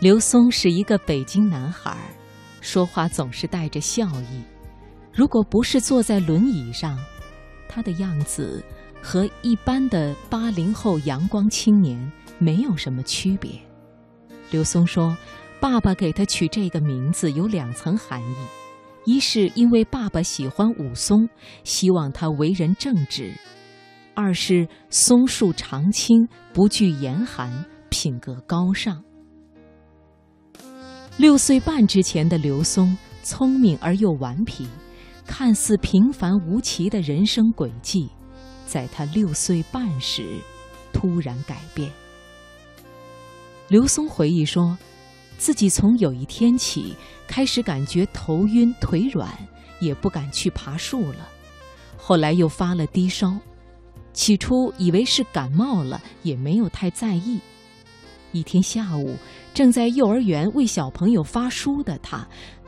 刘松是一个北京男孩，说话总是带着笑意。如果不是坐在轮椅上，他的样子和一般的八零后阳光青年没有什么区别。刘松说：“爸爸给他取这个名字有两层含义，一是因为爸爸喜欢武松，希望他为人正直；二是松树常青，不惧严寒，品格高尚。”六岁半之前的刘松，聪明而又顽皮，看似平凡无奇的人生轨迹，在他六岁半时突然改变。刘松回忆说，自己从有一天起开始感觉头晕腿软，也不敢去爬树了。后来又发了低烧，起初以为是感冒了，也没有太在意。一天下午，正在幼儿园为小朋友发书的他，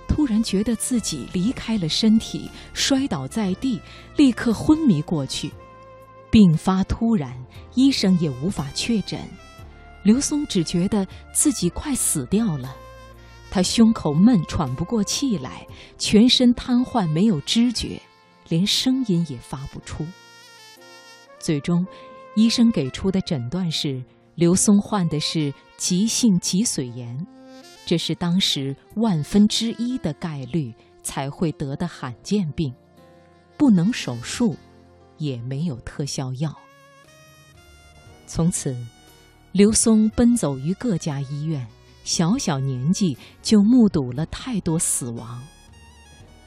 突然觉得自己离开了身体，摔倒在地，立刻昏迷过去。病发突然，医生也无法确诊。刘松只觉得自己快死掉了，他胸口闷，喘不过气来，全身瘫痪，没有知觉，连声音也发不出。最终，医生给出的诊断是。刘松患的是急性脊髓炎，这是当时万分之一的概率才会得的罕见病，不能手术，也没有特效药。从此，刘松奔走于各家医院，小小年纪就目睹了太多死亡。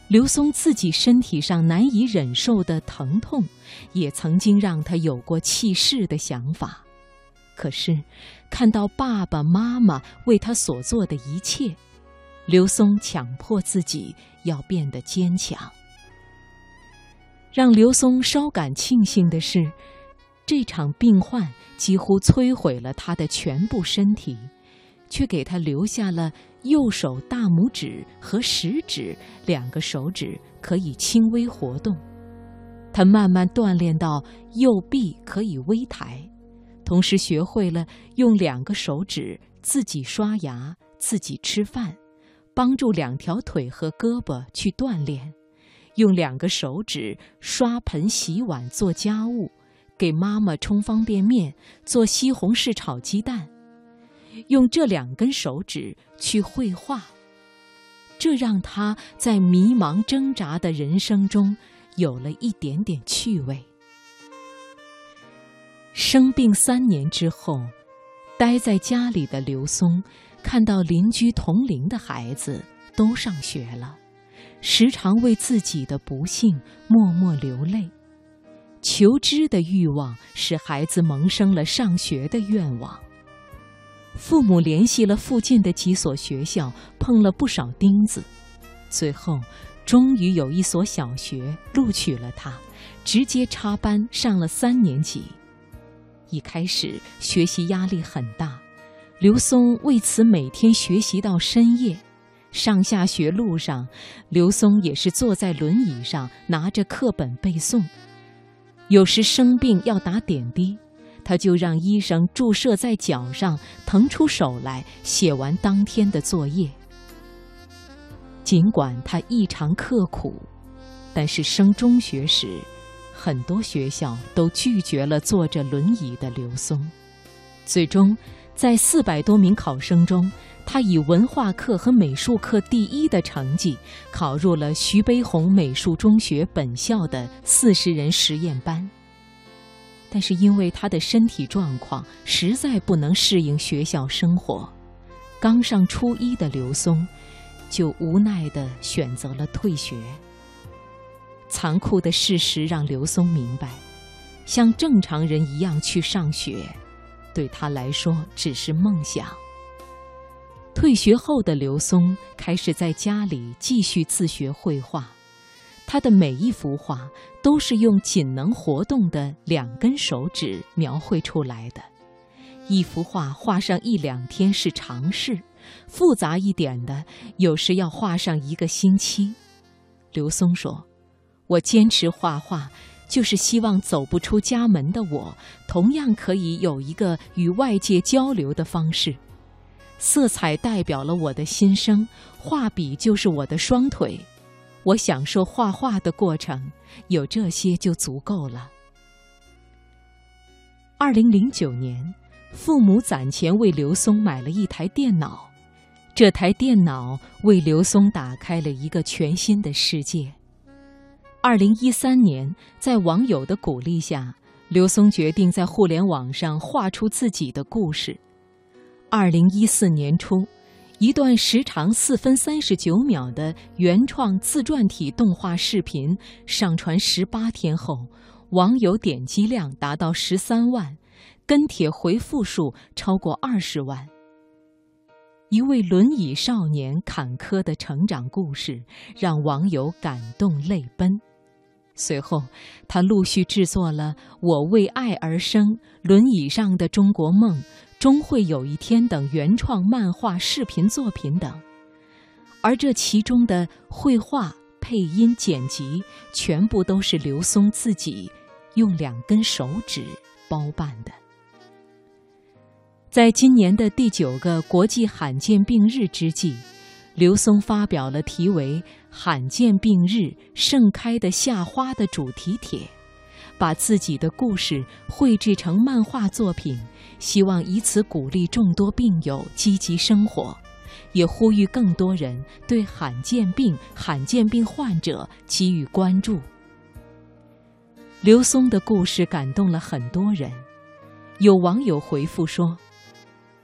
刘松自己身体上难以忍受的疼痛，也曾经让他有过弃世的想法。可是，看到爸爸妈妈为他所做的一切，刘松强迫自己要变得坚强。让刘松稍感庆幸的是，这场病患几乎摧毁了他的全部身体，却给他留下了右手大拇指和食指两个手指可以轻微活动。他慢慢锻炼到右臂可以微抬。同时学会了用两个手指自己刷牙、自己吃饭，帮助两条腿和胳膊去锻炼；用两个手指刷盆、洗碗、做家务，给妈妈冲方便面、做西红柿炒鸡蛋；用这两根手指去绘画，这让他在迷茫挣扎的人生中有了一点点趣味。生病三年之后，待在家里的刘松，看到邻居同龄的孩子都上学了，时常为自己的不幸默默流泪。求知的欲望使孩子萌生了上学的愿望。父母联系了附近的几所学校，碰了不少钉子，最后终于有一所小学录取了他，直接插班上了三年级。一开始学习压力很大，刘松为此每天学习到深夜。上下学路上，刘松也是坐在轮椅上拿着课本背诵。有时生病要打点滴，他就让医生注射在脚上，腾出手来写完当天的作业。尽管他异常刻苦，但是升中学时。很多学校都拒绝了坐着轮椅的刘松，最终，在四百多名考生中，他以文化课和美术课第一的成绩考入了徐悲鸿美术中学本校的四十人实验班。但是因为他的身体状况实在不能适应学校生活，刚上初一的刘松就无奈地选择了退学。残酷的事实让刘松明白，像正常人一样去上学，对他来说只是梦想。退学后的刘松开始在家里继续自学绘画，他的每一幅画都是用仅能活动的两根手指描绘出来的。一幅画画上一两天是常事，复杂一点的有时要画上一个星期。刘松说。我坚持画画，就是希望走不出家门的我，同样可以有一个与外界交流的方式。色彩代表了我的心声，画笔就是我的双腿。我享受画画的过程，有这些就足够了。二零零九年，父母攒钱为刘松买了一台电脑，这台电脑为刘松打开了一个全新的世界。二零一三年，在网友的鼓励下，刘松决定在互联网上画出自己的故事。二零一四年初。一段时长四分三十九秒的原创自传体动画视频上传十八天后，网友点击量达到十三万，跟帖回复数超过二十万。一位轮椅少年坎坷的成长故事让网友感动泪奔。随后，他陆续制作了《我为爱而生》《轮椅上的中国梦》。终会有一天等原创漫画、视频作品等，而这其中的绘画、配音、剪辑，全部都是刘松自己用两根手指包办的。在今年的第九个国际罕见病日之际，刘松发表了题为“罕见病日盛开的夏花”的主题帖。把自己的故事绘制成漫画作品，希望以此鼓励众多病友积极生活，也呼吁更多人对罕见病、罕见病患者给予关注。刘松的故事感动了很多人，有网友回复说：“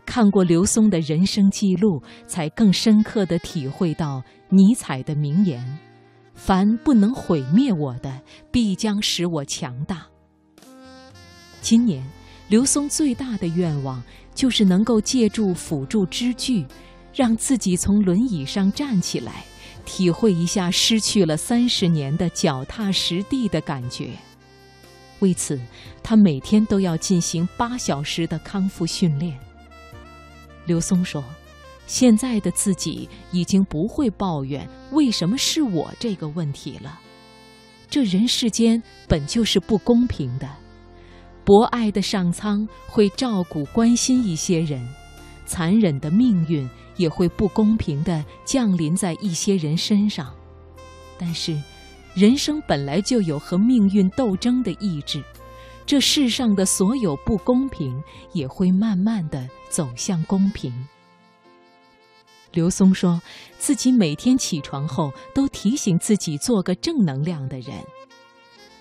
看过刘松的人生记录，才更深刻地体会到尼采的名言。”凡不能毁灭我的，必将使我强大。今年，刘松最大的愿望就是能够借助辅助支具，让自己从轮椅上站起来，体会一下失去了三十年的脚踏实地的感觉。为此，他每天都要进行八小时的康复训练。刘松说。现在的自己已经不会抱怨为什么是我这个问题了。这人世间本就是不公平的，博爱的上苍会照顾关心一些人，残忍的命运也会不公平的降临在一些人身上。但是，人生本来就有和命运斗争的意志，这世上的所有不公平也会慢慢的走向公平。刘松说：“自己每天起床后都提醒自己做个正能量的人。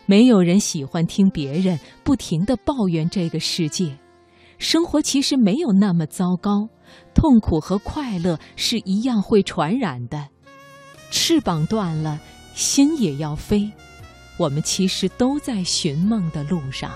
没有人喜欢听别人不停的抱怨这个世界，生活其实没有那么糟糕，痛苦和快乐是一样会传染的。翅膀断了，心也要飞。我们其实都在寻梦的路上。”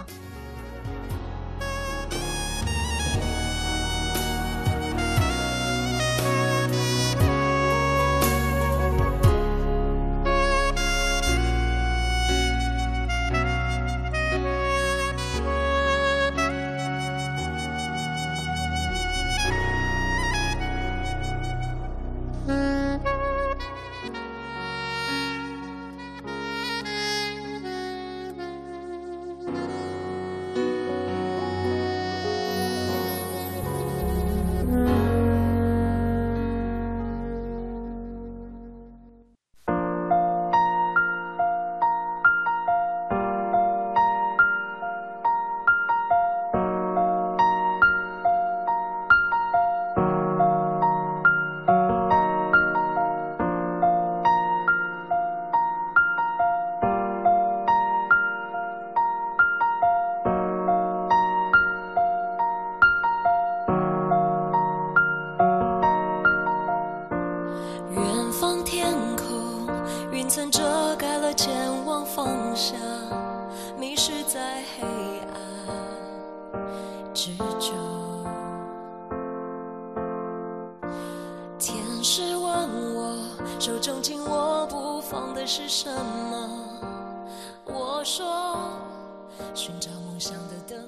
在黑暗之中天使问我手中紧握不放的是什么？我说寻找梦想的灯